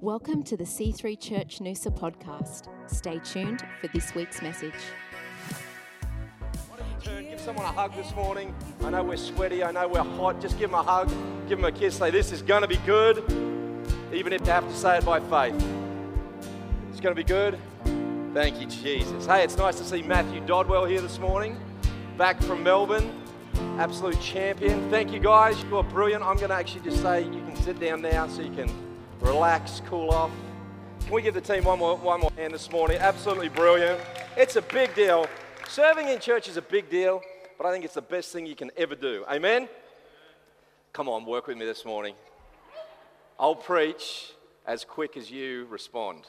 Welcome to the C3 Church Noosa podcast. Stay tuned for this week's message. Why don't you turn, give someone a hug this morning. I know we're sweaty, I know we're hot. Just give them a hug, give them a kiss. Say, This is going to be good, even if you have to say it by faith. It's going to be good. Thank you, Jesus. Hey, it's nice to see Matthew Dodwell here this morning, back from Melbourne. Absolute champion. Thank you, guys. You're brilliant. I'm going to actually just say you can sit down now so you can relax, cool off. Can we give the team one more, one more hand this morning? Absolutely brilliant. It's a big deal. Serving in church is a big deal, but I think it's the best thing you can ever do. Amen? Come on, work with me this morning. I'll preach as quick as you respond.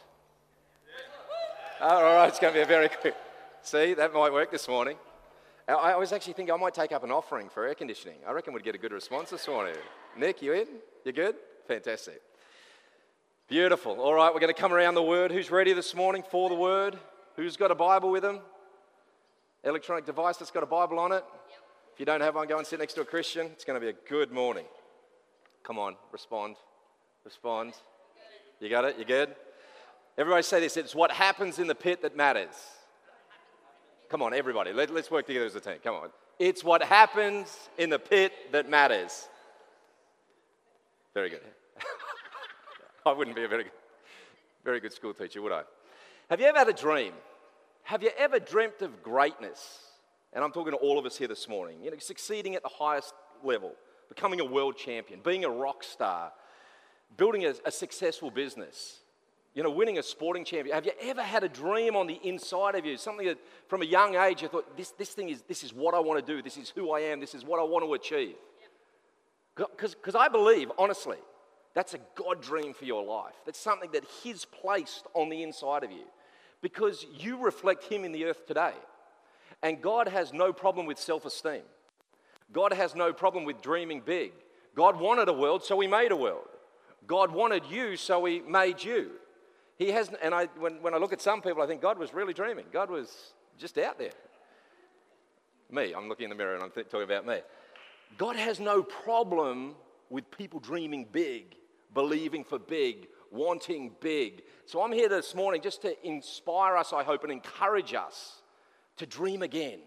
All right, it's going to be a very quick. See, that might work this morning. I was actually thinking I might take up an offering for air conditioning. I reckon we'd get a good response this morning. Nick, you in? You good? Fantastic. Beautiful. All right, we're going to come around the word. Who's ready this morning for the word? Who's got a Bible with them? Electronic device that's got a Bible on it? If you don't have one, go and sit next to a Christian. It's going to be a good morning. Come on, respond. Respond. You got it? You good? Everybody say this it's what happens in the pit that matters. Come on, everybody. Let, us work together as a team. Come on. It's what happens in the pit that matters. Very good. I wouldn't be a very very good school teacher, would I? Have you ever had a dream? Have you ever dreamt of greatness? And I'm talking to all of us here this morning. You know, succeeding at the highest level, becoming a world champion, being a rock star, building a, a successful business, you know, winning a sporting champion. Have you ever had a dream on the inside of you? Something that from a young age you thought, this, this thing is, this is what I want to do, this is who I am, this is what I want to achieve. Because I believe, honestly, that's a God dream for your life. That's something that He's placed on the inside of you because you reflect Him in the earth today. And God has no problem with self esteem. God has no problem with dreaming big. God wanted a world, so He made a world. God wanted you, so He made you. He has, and I, when, when I look at some people, I think God was really dreaming. God was just out there. Me, I'm looking in the mirror and I'm th- talking about me. God has no problem with people dreaming big, believing for big, wanting big. So I'm here this morning just to inspire us, I hope, and encourage us to dream again,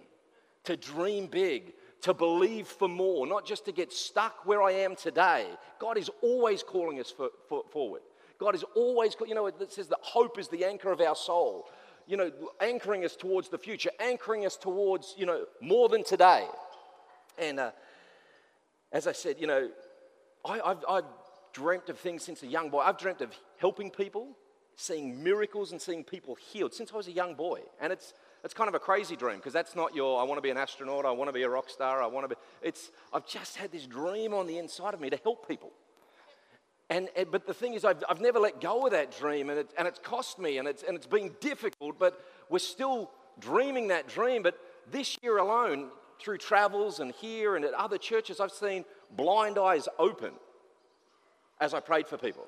to dream big, to believe for more, not just to get stuck where I am today. God is always calling us for, for, forward. God is always, you know, it says that hope is the anchor of our soul. You know, anchoring us towards the future, anchoring us towards, you know, more than today. And uh, as I said, you know, I, have I've dreamt of things since a young boy. I've dreamt of helping people, seeing miracles, and seeing people healed since I was a young boy. And it's, it's kind of a crazy dream because that's not your, I want to be an astronaut, I want to be a rock star, I want to be. It's, I've just had this dream on the inside of me to help people. And, and, but the thing is, I've, I've never let go of that dream, and, it, and it's cost me, and it's, and it's been difficult, but we're still dreaming that dream. But this year alone, through travels and here and at other churches, I've seen blind eyes open as I prayed for people.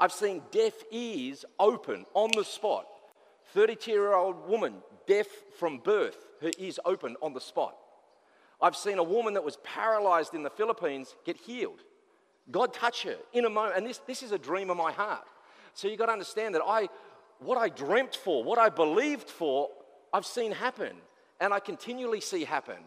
I've seen deaf ears open on the spot. 32 year old woman, deaf from birth, her ears open on the spot. I've seen a woman that was paralyzed in the Philippines get healed. God touch her in a moment. And this, this is a dream of my heart. So you've got to understand that I, what I dreamt for, what I believed for, I've seen happen. And I continually see happen.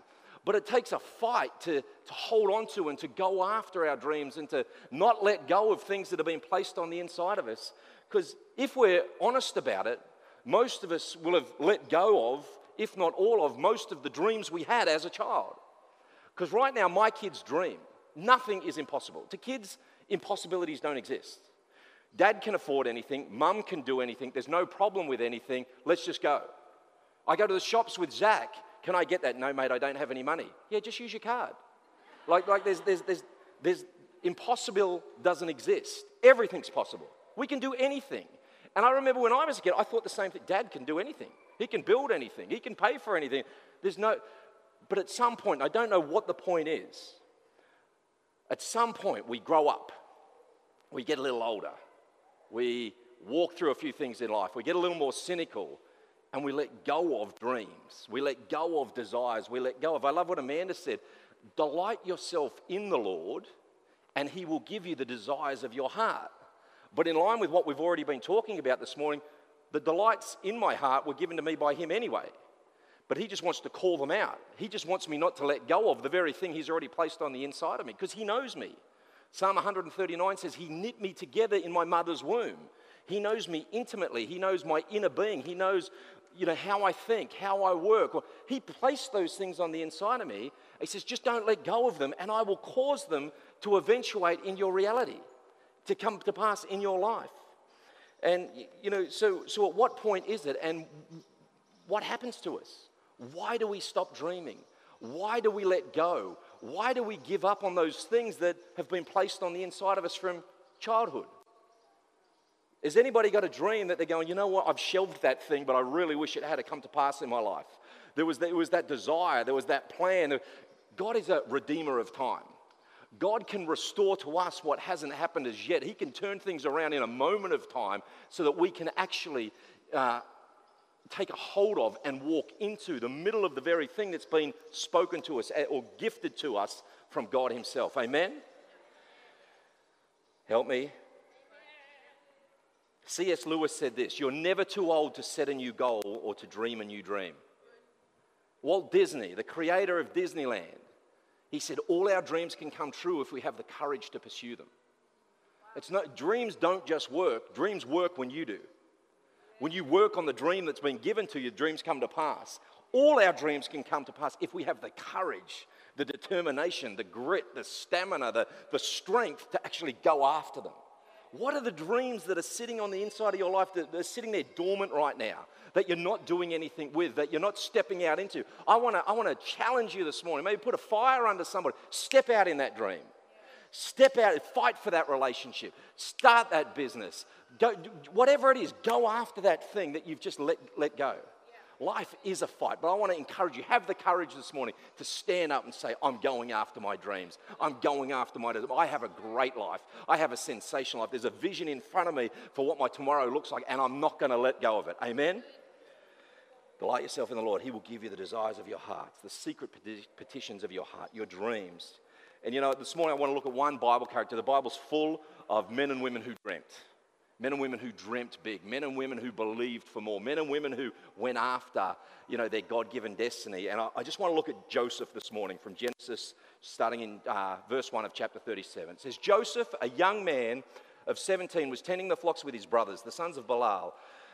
But it takes a fight to, to hold on to and to go after our dreams and to not let go of things that have been placed on the inside of us. Because if we're honest about it, most of us will have let go of, if not all of, most of the dreams we had as a child. Because right now, my kids dream. Nothing is impossible. To kids, impossibilities don't exist. Dad can afford anything, mum can do anything, there's no problem with anything, let's just go. I go to the shops with Zach. Can I get that? No, mate, I don't have any money. Yeah, just use your card. Like, like there's, there's, there's, there's impossible doesn't exist. Everything's possible. We can do anything. And I remember when I was a kid, I thought the same thing. Dad can do anything. He can build anything. He can pay for anything. There's no, but at some point, I don't know what the point is. At some point, we grow up. We get a little older. We walk through a few things in life. We get a little more cynical and we let go of dreams. We let go of desires. We let go of, I love what Amanda said delight yourself in the Lord, and He will give you the desires of your heart. But in line with what we've already been talking about this morning, the delights in my heart were given to me by Him anyway. But He just wants to call them out. He just wants me not to let go of the very thing He's already placed on the inside of me because He knows me. Psalm 139 says, He knit me together in my mother's womb. He knows me intimately. He knows my inner being. He knows, you know, how I think, how I work. Well, He placed those things on the inside of me. He says, just don't let go of them, and I will cause them to eventuate in your reality, to come to pass in your life. And, you know, so, so at what point is it, and what happens to us? Why do we stop dreaming? Why do we let go? Why do we give up on those things that have been placed on the inside of us from childhood? Has anybody got a dream that they're going, you know what, I've shelved that thing, but I really wish it had to come to pass in my life? There was, there was that desire, there was that plan. God is a redeemer of time. God can restore to us what hasn't happened as yet. He can turn things around in a moment of time so that we can actually uh, take a hold of and walk into the middle of the very thing that's been spoken to us or gifted to us from God Himself. Amen? Help me. C.S. Lewis said this You're never too old to set a new goal or to dream a new dream. Walt Disney, the creator of Disneyland, he said, All our dreams can come true if we have the courage to pursue them. It's not, dreams don't just work, dreams work when you do. When you work on the dream that's been given to you, dreams come to pass. All our dreams can come to pass if we have the courage, the determination, the grit, the stamina, the, the strength to actually go after them. What are the dreams that are sitting on the inside of your life that are sitting there dormant right now that you're not doing anything with, that you're not stepping out into? I want to I wanna challenge you this morning. Maybe put a fire under somebody. Step out in that dream. Step out, and fight for that relationship, start that business. Go, whatever it is, go after that thing that you've just let, let go. Life is a fight, but I want to encourage you have the courage this morning to stand up and say, I'm going after my dreams. I'm going after my I have a great life. I have a sensational life. There's a vision in front of me for what my tomorrow looks like, and I'm not going to let go of it. Amen? Delight yourself in the Lord. He will give you the desires of your heart, the secret petitions of your heart, your dreams. And you know, this morning I want to look at one Bible character. The Bible's full of men and women who dreamt men and women who dreamt big, men and women who believed for more, men and women who went after, you know, their God-given destiny. And I, I just want to look at Joseph this morning from Genesis, starting in uh, verse 1 of chapter 37. It says, Joseph, a young man of 17, was tending the flocks with his brothers, the sons of Bilhah,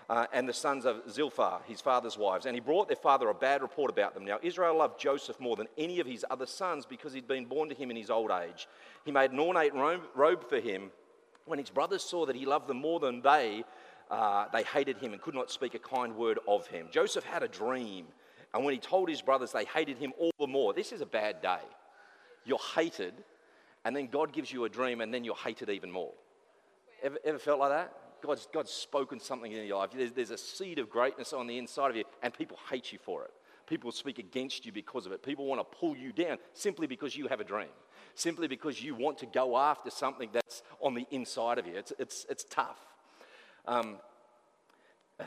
uh, and the sons of Zilpah, his father's wives. And he brought their father a bad report about them. Now, Israel loved Joseph more than any of his other sons because he'd been born to him in his old age. He made an ornate robe for him when his brothers saw that he loved them more than they, uh, they hated him and could not speak a kind word of him. Joseph had a dream, and when he told his brothers, they hated him all the more. This is a bad day. You're hated, and then God gives you a dream, and then you're hated even more. Ever, ever felt like that? God's, God's spoken something in your life. There's, there's a seed of greatness on the inside of you, and people hate you for it. People speak against you because of it. People want to pull you down simply because you have a dream simply because you want to go after something that's on the inside of you. It's, it's, it's tough. Um, uh,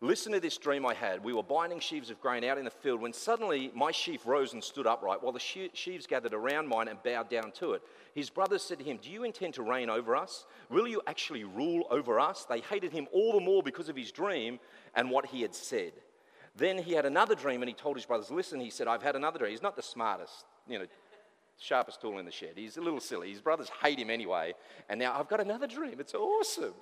listen to this dream I had. We were binding sheaves of grain out in the field when suddenly my sheaf rose and stood upright, while the sheaves gathered around mine and bowed down to it. His brothers said to him, Do you intend to reign over us? Will you actually rule over us? They hated him all the more because of his dream and what he had said. Then he had another dream and he told his brothers, Listen, he said, I've had another dream. He's not the smartest, you know, sharpest tool in the shed. He's a little silly. His brothers hate him anyway. And now I've got another dream. It's awesome.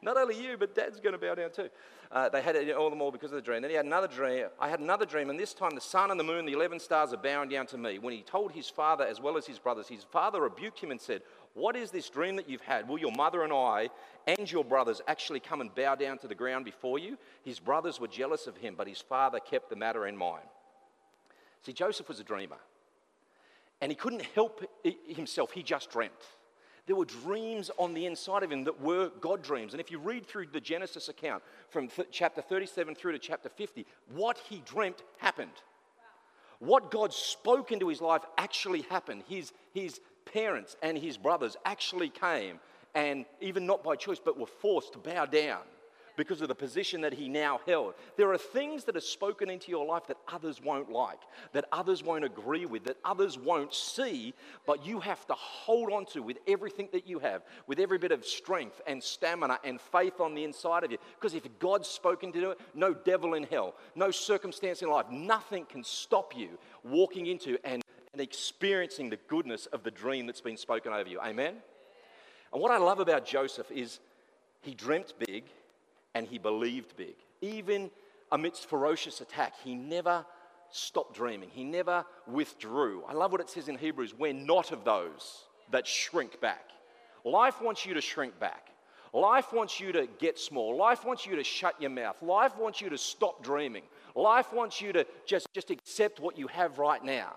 Not only you, but dad's going to bow down too. Uh, they had it all the more because of the dream. Then he had another dream. I had another dream, and this time the sun and the moon, the 11 stars are bowing down to me. When he told his father as well as his brothers, his father rebuked him and said, What is this dream that you've had? Will your mother and I and your brothers actually come and bow down to the ground before you? His brothers were jealous of him, but his father kept the matter in mind. See, Joseph was a dreamer. And he couldn't help himself, he just dreamt. There were dreams on the inside of him that were God dreams. And if you read through the Genesis account from th- chapter 37 through to chapter 50, what he dreamt happened. What God spoke into his life actually happened. His, his parents and his brothers actually came, and even not by choice, but were forced to bow down because of the position that he now held. There are things that are spoken into your life that others won't like, that others won't agree with, that others won't see, but you have to hold on to with everything that you have, with every bit of strength and stamina and faith on the inside of you. Because if God's spoken to do it, no devil in hell, no circumstance in life, nothing can stop you walking into and, and experiencing the goodness of the dream that's been spoken over you. Amen? And what I love about Joseph is he dreamt big and he believed big. Even amidst ferocious attack, he never stopped dreaming. He never withdrew. I love what it says in Hebrews we're not of those that shrink back. Life wants you to shrink back. Life wants you to get small. Life wants you to shut your mouth. Life wants you to stop dreaming. Life wants you to just, just accept what you have right now.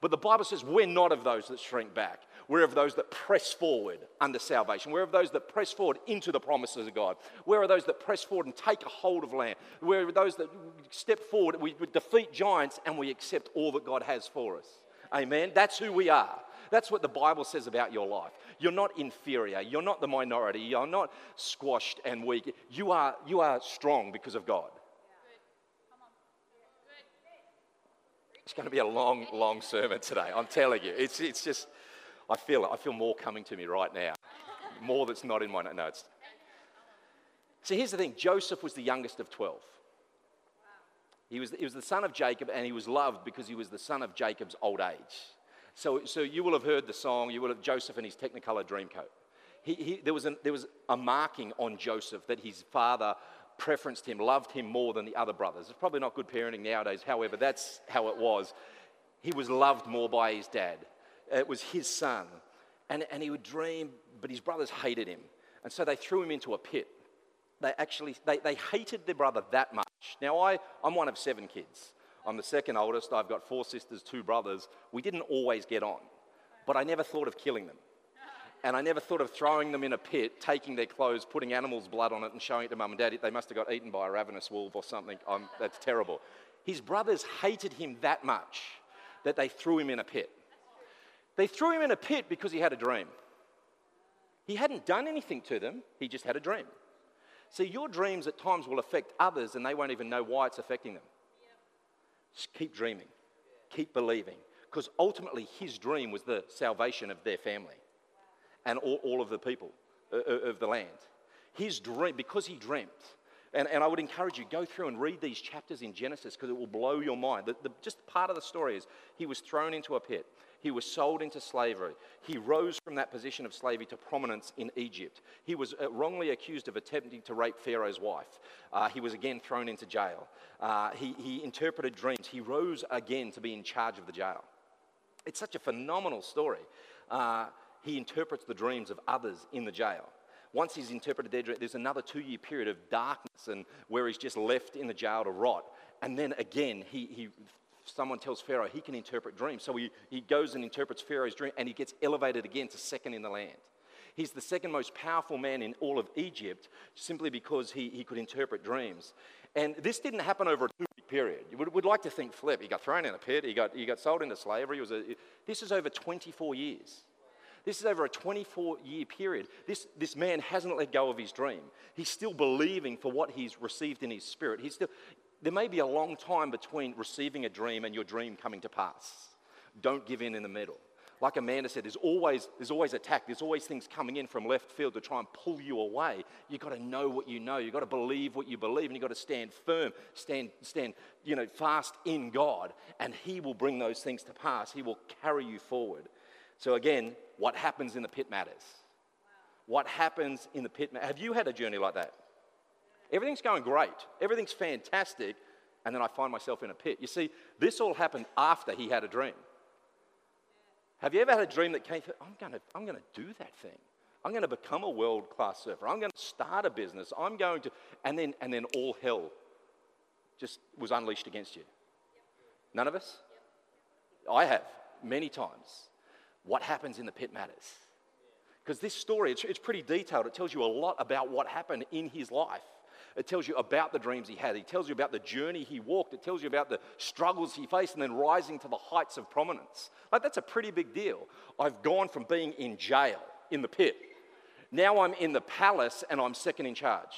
But the Bible says we're not of those that shrink back. We're of those that press forward under salvation. We're of those that press forward into the promises of God. We're of those that press forward and take a hold of land. We're of those that step forward, we defeat giants, and we accept all that God has for us. Amen. That's who we are. That's what the Bible says about your life. You're not inferior. You're not the minority. You're not squashed and weak. You are, you are strong because of God. It's going to be a long, long sermon today. I'm telling you. It's, it's just, I feel it. I feel more coming to me right now. More that's not in my notes. So here's the thing Joseph was the youngest of 12. He was, he was the son of Jacob, and he was loved because he was the son of Jacob's old age. So, so you will have heard the song, you will have Joseph in his Technicolor Dreamcoat. He, he, there, was a, there was a marking on Joseph that his father preferenced him, loved him more than the other brothers. It's probably not good parenting nowadays, however, that's how it was. He was loved more by his dad. It was his son. And, and he would dream, but his brothers hated him. And so they threw him into a pit. They actually, they, they hated their brother that much. Now, I, I'm one of seven kids. I'm the second oldest. I've got four sisters, two brothers. We didn't always get on, but I never thought of killing them. And I never thought of throwing them in a pit, taking their clothes, putting animals' blood on it, and showing it to mum and dad. They must have got eaten by a ravenous wolf or something. Um, that's terrible. His brothers hated him that much that they threw him in a pit. They threw him in a pit because he had a dream. He hadn't done anything to them, he just had a dream. See, your dreams at times will affect others and they won't even know why it's affecting them. Just keep dreaming, keep believing, because ultimately his dream was the salvation of their family and all, all of the people uh, uh, of the land. His dream, because he dreamt, and, and I would encourage you, go through and read these chapters in Genesis because it will blow your mind. The, the, just part of the story is he was thrown into a pit. He was sold into slavery. He rose from that position of slavery to prominence in Egypt. He was uh, wrongly accused of attempting to rape Pharaoh's wife. Uh, he was again thrown into jail. Uh, he, he interpreted dreams. He rose again to be in charge of the jail. It's such a phenomenal story. Uh, he interprets the dreams of others in the jail. Once he's interpreted their dream, there's another two year period of darkness and where he's just left in the jail to rot. And then again, he, he, someone tells Pharaoh he can interpret dreams. So he, he goes and interprets Pharaoh's dream and he gets elevated again to second in the land. He's the second most powerful man in all of Egypt simply because he, he could interpret dreams. And this didn't happen over a two week period. You would, would like to think flip. He got thrown in a pit, he got, he got sold into slavery. A, this is over 24 years. This is over a 24 year period. This, this man hasn't let go of his dream. He's still believing for what he's received in his spirit. He's still, there may be a long time between receiving a dream and your dream coming to pass. Don't give in in the middle. Like Amanda said, there's always, there's always attack. There's always things coming in from left field to try and pull you away. You've got to know what you know. You've got to believe what you believe. And you've got to stand firm, stand, stand you know, fast in God. And He will bring those things to pass. He will carry you forward. So, again, what happens in the pit matters. What happens in the pit matters. Have you had a journey like that? Everything's going great, everything's fantastic, and then I find myself in a pit. You see, this all happened after he had a dream. Have you ever had a dream that came, I'm going to, I'm going to do that thing? I'm going to become a world class surfer. I'm going to start a business. I'm going to, and then, and then all hell just was unleashed against you. None of us? I have many times. What happens in the pit matters. Because this story, it's, it's pretty detailed. It tells you a lot about what happened in his life. It tells you about the dreams he had. It tells you about the journey he walked. It tells you about the struggles he faced and then rising to the heights of prominence. Like, that's a pretty big deal. I've gone from being in jail, in the pit. Now I'm in the palace and I'm second in charge.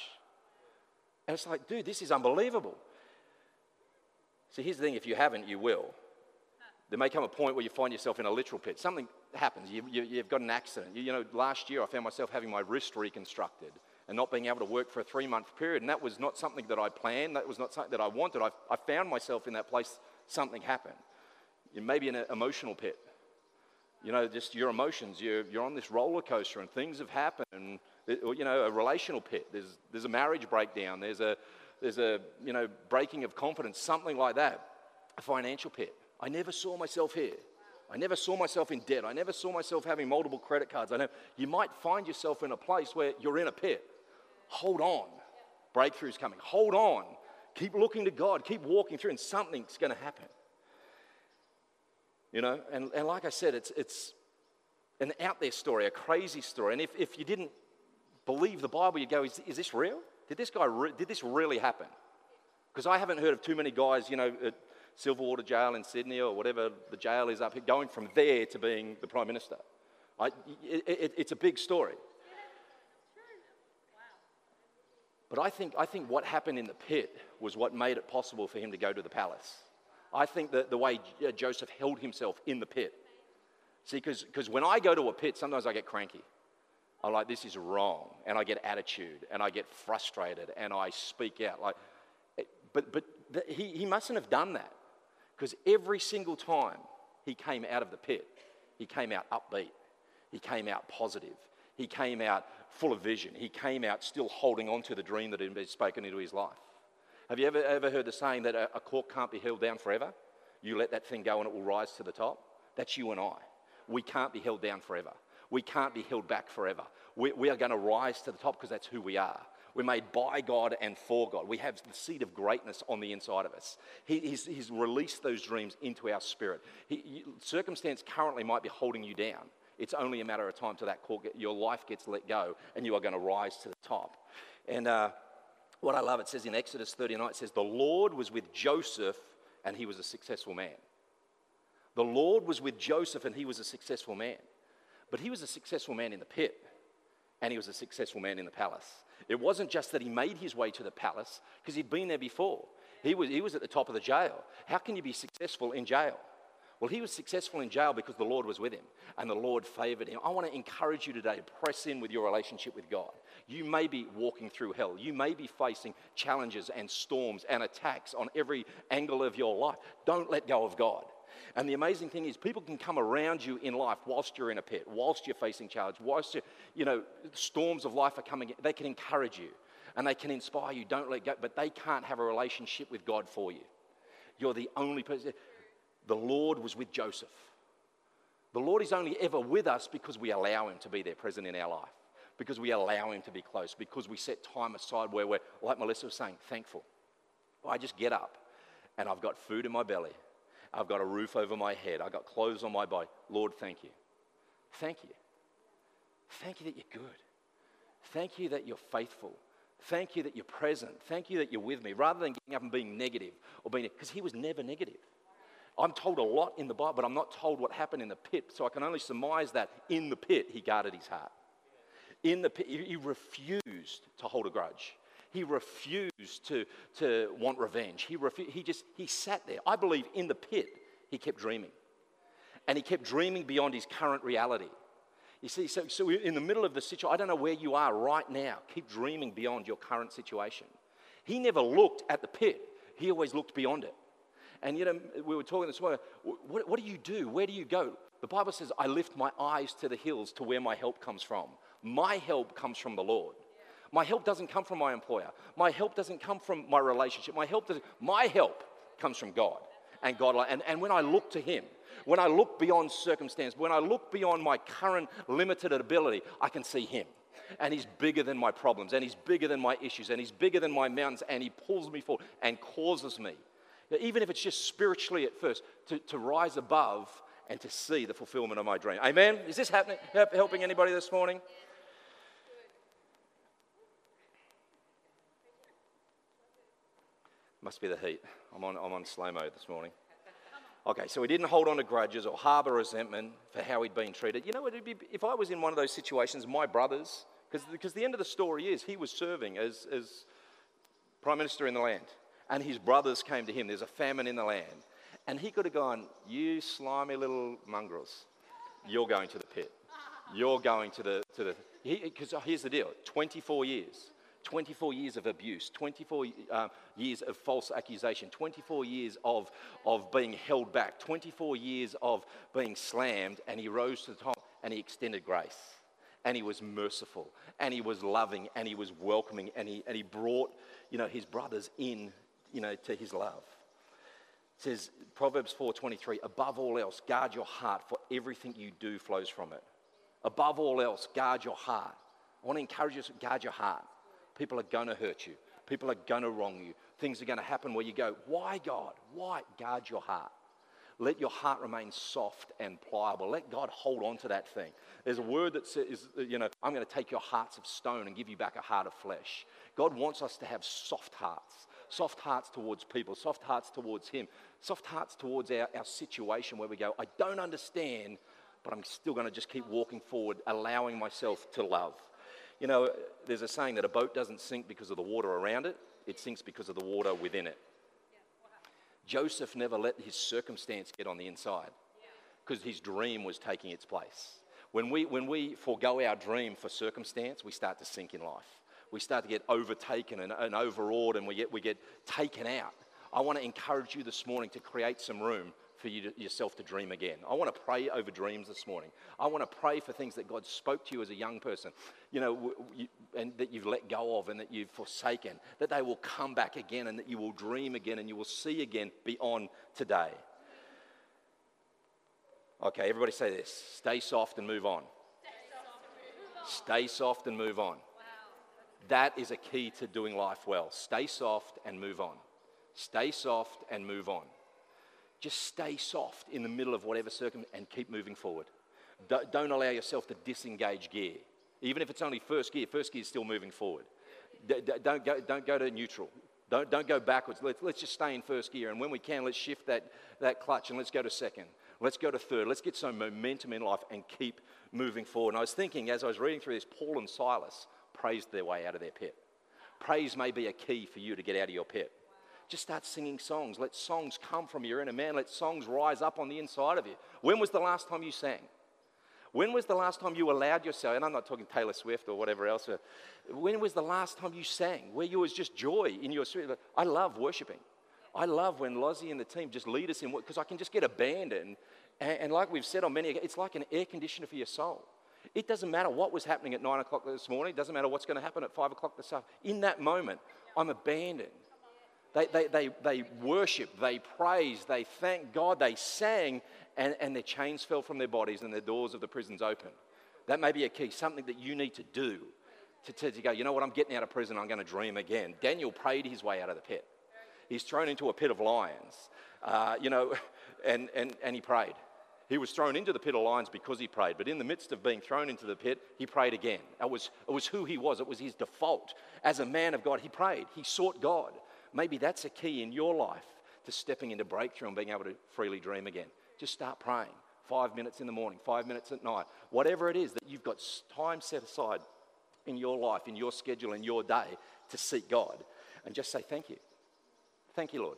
And it's like, dude, this is unbelievable. See, here's the thing if you haven't, you will. There may come a point where you find yourself in a literal pit. Something happens. You, you, you've got an accident. You, you know, last year I found myself having my wrist reconstructed and not being able to work for a three month period. And that was not something that I planned, that was not something that I wanted. I, I found myself in that place, something happened. You may be in an emotional pit. You know, just your emotions, you're, you're on this roller coaster and things have happened. And, you know, a relational pit, there's, there's a marriage breakdown, there's a, there's a, you know, breaking of confidence, something like that. A financial pit. I never saw myself here. I never saw myself in debt. I never saw myself having multiple credit cards. I know you might find yourself in a place where you're in a pit. Hold on. Breakthrough's coming. Hold on. Keep looking to God. Keep walking through, and something's going to happen. You know, and, and like I said, it's, it's an out there story, a crazy story. And if, if you didn't believe the Bible, you'd go, is, is this real? Did this guy, re- did this really happen? Because I haven't heard of too many guys, you know, at Silverwater Jail in Sydney or whatever the jail is up here, going from there to being the Prime Minister. I, it, it, it's a big story. But I think, I think what happened in the pit was what made it possible for him to go to the palace. I think that the way uh, Joseph held himself in the pit. See, because when I go to a pit, sometimes I get cranky. I'm like, this is wrong. And I get attitude and I get frustrated and I speak out. Like, eh, but but the, he, he mustn't have done that because every single time he came out of the pit, he came out upbeat. He came out positive. He came out full of vision. He came out still holding on to the dream that had been spoken into his life. Have you ever, ever heard the saying that a, a cork can't be held down forever? You let that thing go and it will rise to the top? That's you and I. We can't be held down forever. We can't be held back forever. We, we are going to rise to the top because that's who we are. We're made by God and for God. We have the seed of greatness on the inside of us. He, he's, he's, released those dreams into our spirit. He, circumstance currently might be holding you down. It's only a matter of time till that call, your life gets let go and you are going to rise to the top. And uh, what I love, it says in Exodus 39, it says, The Lord was with Joseph and he was a successful man. The Lord was with Joseph and he was a successful man. But he was a successful man in the pit and he was a successful man in the palace. It wasn't just that he made his way to the palace because he'd been there before. He was, he was at the top of the jail. How can you be successful in jail? Well, he was successful in jail because the Lord was with him and the Lord favored him. I want to encourage you today to press in with your relationship with God. You may be walking through hell. You may be facing challenges and storms and attacks on every angle of your life. Don't let go of God. And the amazing thing is, people can come around you in life whilst you're in a pit, whilst you're facing challenges, whilst you, you know, storms of life are coming. They can encourage you and they can inspire you. Don't let go, but they can't have a relationship with God for you. You're the only person. The Lord was with Joseph. The Lord is only ever with us because we allow Him to be there present in our life, because we allow Him to be close, because we set time aside where we're, like Melissa was saying, thankful. I just get up and I've got food in my belly, I've got a roof over my head, I've got clothes on my body. Lord, thank you. Thank you. Thank you that you're good. Thank you that you're faithful. Thank you that you're present. Thank you that you're with me, rather than getting up and being negative or being, because he was never negative. I'm told a lot in the Bible, but I'm not told what happened in the pit. So I can only surmise that in the pit, he guarded his heart. In the pit, he refused to hold a grudge. He refused to, to want revenge. He, refu- he just, he sat there. I believe in the pit, he kept dreaming. And he kept dreaming beyond his current reality. You see, so, so in the middle of the situation, I don't know where you are right now. Keep dreaming beyond your current situation. He never looked at the pit, he always looked beyond it. And you um, know, we were talking this morning, what, what do you do? Where do you go? The Bible says, I lift my eyes to the hills to where my help comes from. My help comes from the Lord. My help doesn't come from my employer. My help doesn't come from my relationship. My help, doesn't, my help comes from God and God. And, and when I look to Him, when I look beyond circumstance, when I look beyond my current limited ability, I can see Him. And He's bigger than my problems, and He's bigger than my issues, and He's bigger than my mountains, and He pulls me forward and causes me even if it's just spiritually at first, to, to rise above and to see the fulfillment of my dream. Amen? Is this happening, helping anybody this morning? Must be the heat. I'm on, I'm on slow mode this morning. Okay, so he didn't hold on to grudges or harbor resentment for how he'd been treated. You know what? If I was in one of those situations, my brothers, because the end of the story is he was serving as, as prime minister in the land, and his brothers came to him. There's a famine in the land. And he could have gone, You slimy little mongrels, you're going to the pit. You're going to the, to the, because here's the deal 24 years. 24 years of abuse, 24 uh, years of false accusation, 24 years of, of being held back, 24 years of being slammed, and he rose to the top and he extended grace. And he was merciful, and he was loving, and he was welcoming, and he, and he brought you know, his brothers in you know, to his love. It says Proverbs 4:23, above all else, guard your heart, for everything you do flows from it. Above all else, guard your heart. I want to encourage you to guard your heart. People are going to hurt you. People are going to wrong you. Things are going to happen where you go, Why, God? Why? Guard your heart. Let your heart remain soft and pliable. Let God hold on to that thing. There's a word that says, you know, I'm going to take your hearts of stone and give you back a heart of flesh. God wants us to have soft hearts soft hearts towards people, soft hearts towards Him, soft hearts towards our, our situation where we go, I don't understand, but I'm still going to just keep walking forward, allowing myself to love. You know, there's a saying that a boat doesn't sink because of the water around it, it sinks because of the water within it. Joseph never let his circumstance get on the inside because his dream was taking its place. When we, when we forego our dream for circumstance, we start to sink in life. We start to get overtaken and, and overawed and we get, we get taken out. I want to encourage you this morning to create some room for you to, yourself to dream again. I want to pray over dreams this morning. I want to pray for things that God spoke to you as a young person, you know, and that you've let go of and that you've forsaken, that they will come back again and that you will dream again and you will see again beyond today. Okay, everybody say this stay soft and move on. Stay soft and move on. That is a key to doing life well. Stay soft and move on. Stay soft and move on. Just stay soft in the middle of whatever circumstance and keep moving forward. Don't allow yourself to disengage gear. Even if it's only first gear, first gear is still moving forward. Don't go, don't go to neutral. Don't, don't go backwards. Let's, let's just stay in first gear. And when we can, let's shift that, that clutch and let's go to second. Let's go to third. Let's get some momentum in life and keep moving forward. And I was thinking as I was reading through this, Paul and Silas praised their way out of their pit. Praise may be a key for you to get out of your pit. Just start singing songs. Let songs come from your inner man. Let songs rise up on the inside of you. When was the last time you sang? When was the last time you allowed yourself, and I'm not talking Taylor Swift or whatever else, when was the last time you sang where you was just joy in your spirit? I love worshiping. I love when Lozzie and the team just lead us in because I can just get abandoned. And, and like we've said on many, it's like an air conditioner for your soul. It doesn't matter what was happening at nine o'clock this morning. It doesn't matter what's going to happen at five o'clock this afternoon. In that moment, I'm abandoned. They, they, they, they worshiped, they praised, they thanked God, they sang, and, and their chains fell from their bodies and the doors of the prisons opened. That may be a key, something that you need to do to, to, to go, you know what, I'm getting out of prison, I'm going to dream again. Daniel prayed his way out of the pit. He's thrown into a pit of lions, uh, you know, and, and, and he prayed. He was thrown into the pit of lions because he prayed, but in the midst of being thrown into the pit, he prayed again. It was, it was who he was, it was his default. As a man of God, he prayed, he sought God. Maybe that's a key in your life to stepping into breakthrough and being able to freely dream again. Just start praying. Five minutes in the morning, five minutes at night, whatever it is that you've got time set aside in your life, in your schedule, in your day to seek God. And just say, Thank you. Thank you, Lord.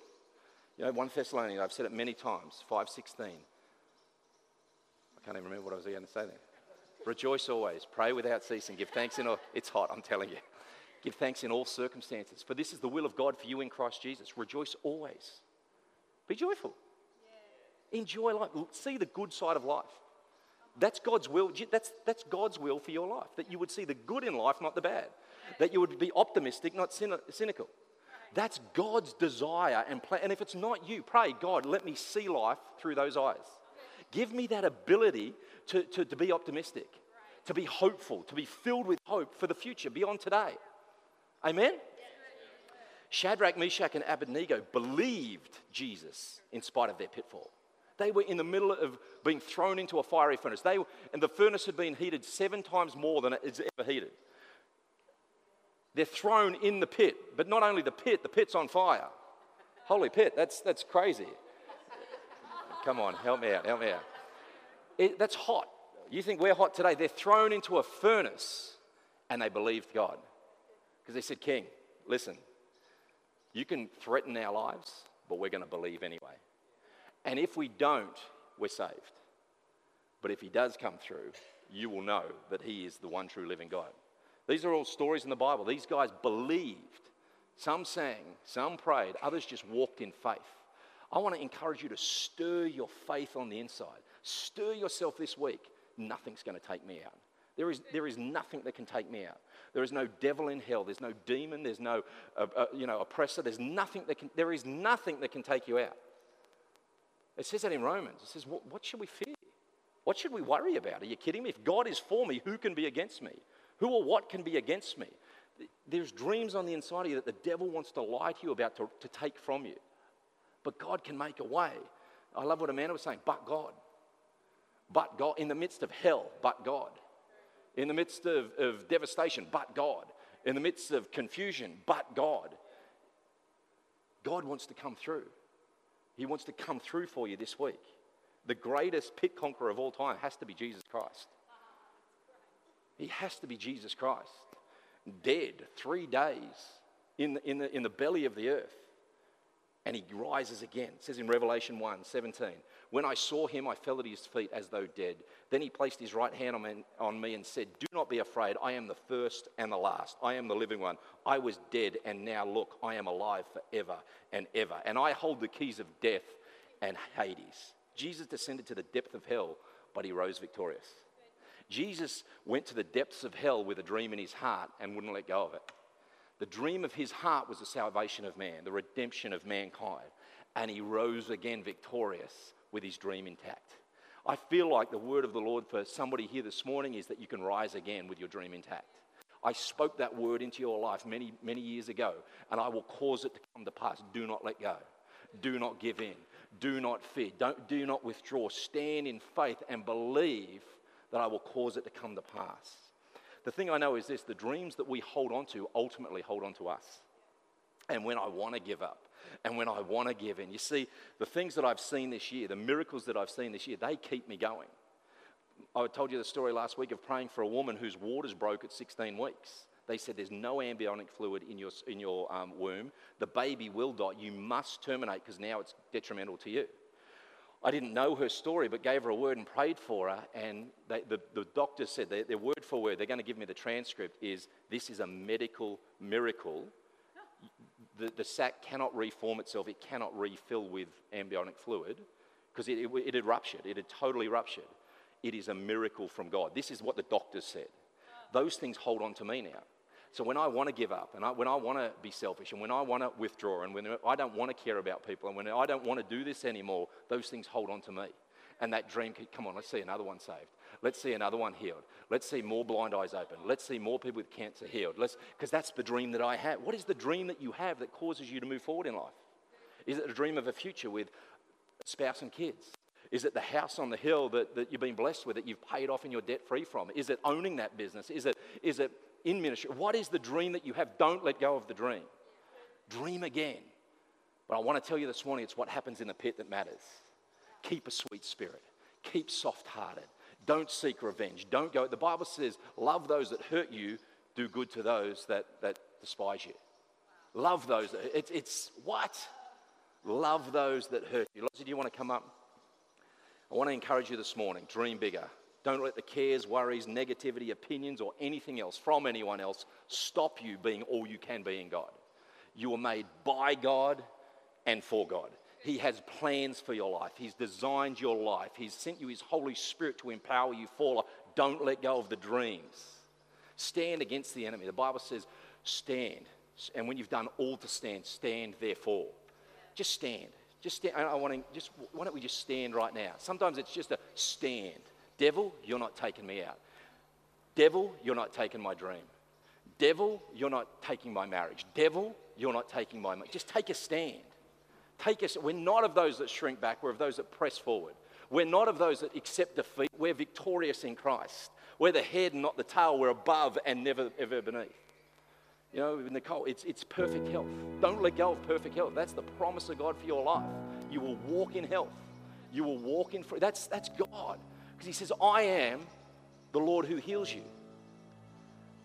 You know, 1 Thessalonians, I've said it many times, 516. I can't even remember what I was going to say there. Rejoice always, pray without ceasing, give thanks in all. It's hot, I'm telling you. Give thanks in all circumstances, for this is the will of God for you in Christ Jesus. Rejoice always. Be joyful. Yeah. Enjoy life. See the good side of life. That's God's will. That's, that's God's will for your life. That you would see the good in life, not the bad. That you would be optimistic, not cynical. That's God's desire and plan. And if it's not you, pray, God, let me see life through those eyes. Give me that ability to, to, to be optimistic, to be hopeful, to be filled with hope for the future beyond today. Amen? Shadrach, Meshach, and Abednego believed Jesus in spite of their pitfall. They were in the middle of being thrown into a fiery furnace. They, and the furnace had been heated seven times more than it's ever heated. They're thrown in the pit, but not only the pit, the pit's on fire. Holy pit, that's, that's crazy. Come on, help me out, help me out. It, that's hot. You think we're hot today? They're thrown into a furnace and they believed God. Because they said, King, listen, You can threaten our lives, but we're going to believe anyway. And if we don't, we're saved. But if he does come through, you will know that he is the one true living God. These are all stories in the Bible. These guys believed. Some sang, some prayed, others just walked in faith. I want to encourage you to stir your faith on the inside. Stir yourself this week. Nothing's going to take me out. There is, there is nothing that can take me out. There is no devil in hell. There's no demon. There's no uh, uh, you know, oppressor. There's nothing that can, there is nothing that can take you out. It says that in Romans. It says, what, what should we fear? What should we worry about? Are you kidding me? If God is for me, who can be against me? Who or what can be against me? There's dreams on the inside of you that the devil wants to lie to you about to, to take from you. But God can make a way. I love what Amanda was saying, but God. But God, in the midst of hell, but God. In the midst of, of devastation, but God. In the midst of confusion, but God. God wants to come through. He wants to come through for you this week. The greatest pit conqueror of all time has to be Jesus Christ. He has to be Jesus Christ. Dead three days in the, in the, in the belly of the earth. And he rises again. It says in Revelation 1 17, When I saw him, I fell at his feet as though dead. Then he placed his right hand on me, and said, Do not be afraid. I am the first and the last. I am the living one. I was dead, and now look, I am alive forever and ever. And I hold the keys of death and Hades. Jesus descended to the depth of hell, but he rose victorious. Jesus went to the depths of hell with a dream in his heart and wouldn't let go of it. The dream of his heart was the salvation of man, the redemption of mankind. And he rose again victorious with his dream intact. I feel like the word of the Lord for somebody here this morning is that you can rise again with your dream intact. I spoke that word into your life many, many years ago, and I will cause it to come to pass. Do not let go. Do not give in. Do not fear. Don't, do not withdraw. Stand in faith and believe that I will cause it to come to pass. The thing I know is this the dreams that we hold on to ultimately hold on to us. And when I want to give up, and when I want to give in, you see, the things that I've seen this year, the miracles that I've seen this year, they keep me going. I told you the story last week of praying for a woman whose waters broke at 16 weeks. They said there's no embryonic fluid in your, in your um, womb. The baby will die. You must terminate because now it's detrimental to you. I didn't know her story, but gave her a word and prayed for her. And they, the, the doctor said, their, word for word, they're going to give me the transcript, is this is a medical miracle. The, the sac cannot reform itself, it cannot refill with embryonic fluid because it, it, it had ruptured, it had totally ruptured. It is a miracle from God. This is what the doctors said. Those things hold on to me now. So when I want to give up and I, when I want to be selfish and when I want to withdraw and when I don't want to care about people and when I don't want to do this anymore, those things hold on to me. And that dream could come on, let's see another one saved. Let's see another one healed. Let's see more blind eyes open. Let's see more people with cancer healed. Because that's the dream that I have. What is the dream that you have that causes you to move forward in life? Is it a dream of a future with spouse and kids? Is it the house on the hill that, that you've been blessed with, that you've paid off and you're debt free from? Is it owning that business? Is it, is it in ministry. What is the dream that you have? Don't let go of the dream. Dream again. But I want to tell you this morning it's what happens in the pit that matters. Keep a sweet spirit, keep soft hearted. Don't seek revenge. Don't go. The Bible says, love those that hurt you, do good to those that, that despise you. Love those. That, it's, it's what? Love those that hurt you. do you want to come up? I want to encourage you this morning dream bigger. Don't let the cares, worries, negativity, opinions, or anything else from anyone else stop you being all you can be in God. You are made by God and for God. He has plans for your life. He's designed your life. He's sent you His Holy Spirit to empower you for life. Don't let go of the dreams. Stand against the enemy. The Bible says, stand. And when you've done all to stand, stand therefore. Just stand. Just stand. I want to just why don't we just stand right now? Sometimes it's just a stand. Devil, you're not taking me out. Devil, you're not taking my dream. Devil, you're not taking my marriage. Devil, you're not taking my. Just take a stand. Take us. We're not of those that shrink back. We're of those that press forward. We're not of those that accept defeat. We're victorious in Christ. We're the head and not the tail. We're above and never ever beneath. You know, Nicole, it's, it's perfect health. Don't let go of perfect health. That's the promise of God for your life. You will walk in health. You will walk in free. That's, that's God. Because he says, I am the Lord who heals you.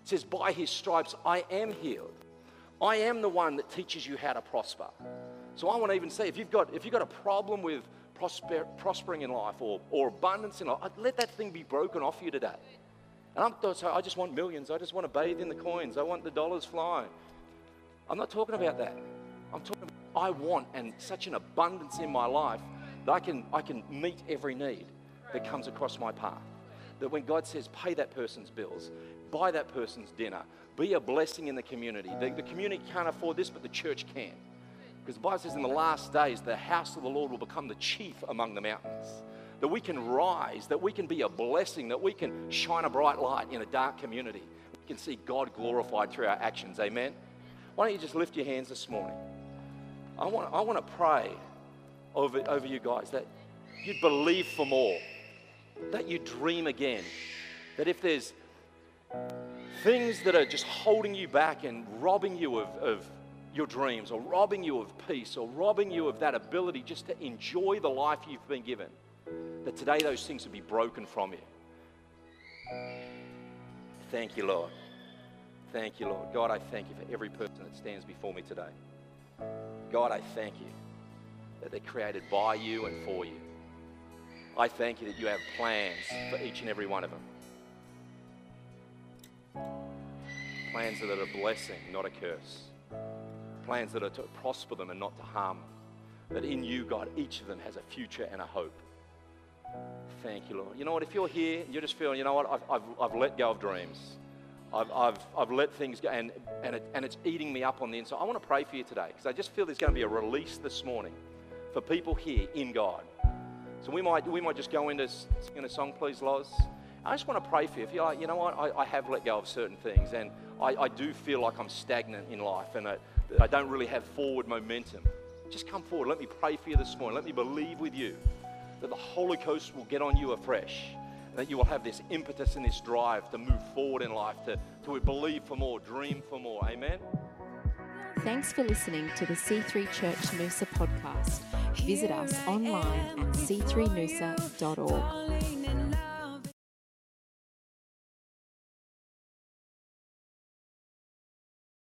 Says, by his stripes I am healed. I am the one that teaches you how to prosper. So I want to even say if you've got, if you've got a problem with prosper, prospering in life or, or abundance in life, let that thing be broken off you today. And I'm sorry, I just want millions. I just want to bathe in the coins. I want the dollars flying. I'm not talking about that. I'm talking about I want and such an abundance in my life that I can, I can meet every need that comes across my path. That when God says, pay that person's bills, buy that person's dinner, be a blessing in the community. The, the community can't afford this, but the church can. Because the Bible says in the last days, the house of the Lord will become the chief among the mountains. That we can rise, that we can be a blessing, that we can shine a bright light in a dark community. We can see God glorified through our actions. Amen. Why don't you just lift your hands this morning? I want, I want to pray over, over you guys that you'd believe for more, that you dream again, that if there's things that are just holding you back and robbing you of, of your dreams or robbing you of peace or robbing you of that ability just to enjoy the life you've been given, that today those things would be broken from you. Thank you, Lord. Thank you, Lord. God, I thank you for every person that stands before me today. God, I thank you that they're created by you and for you. I thank you that you have plans for each and every one of them. Plans that are a blessing, not a curse. Plans that are to prosper them and not to harm them. That in you, God, each of them has a future and a hope. Thank you, Lord. You know what? If you're here, you're just feeling, you know what? I've, I've, I've let go of dreams. I've, I've, I've let things go and, and, it, and it's eating me up on the inside. I want to pray for you today because I just feel there's going to be a release this morning for people here in God. So we might, we might just go into singing a song, please, Loz. I just want to pray for you. If you're like, you know what, I, I have let go of certain things and I, I, do feel like I'm stagnant in life and I, I don't really have forward momentum, just come forward. Let me pray for you this morning. Let me believe with you that the Holy Ghost will get on you afresh that you will have this impetus and this drive to move forward in life, to, to believe for more, dream for more. Amen. Thanks for listening to the C3 Church Noosa podcast. Visit us online at c3noosa.org.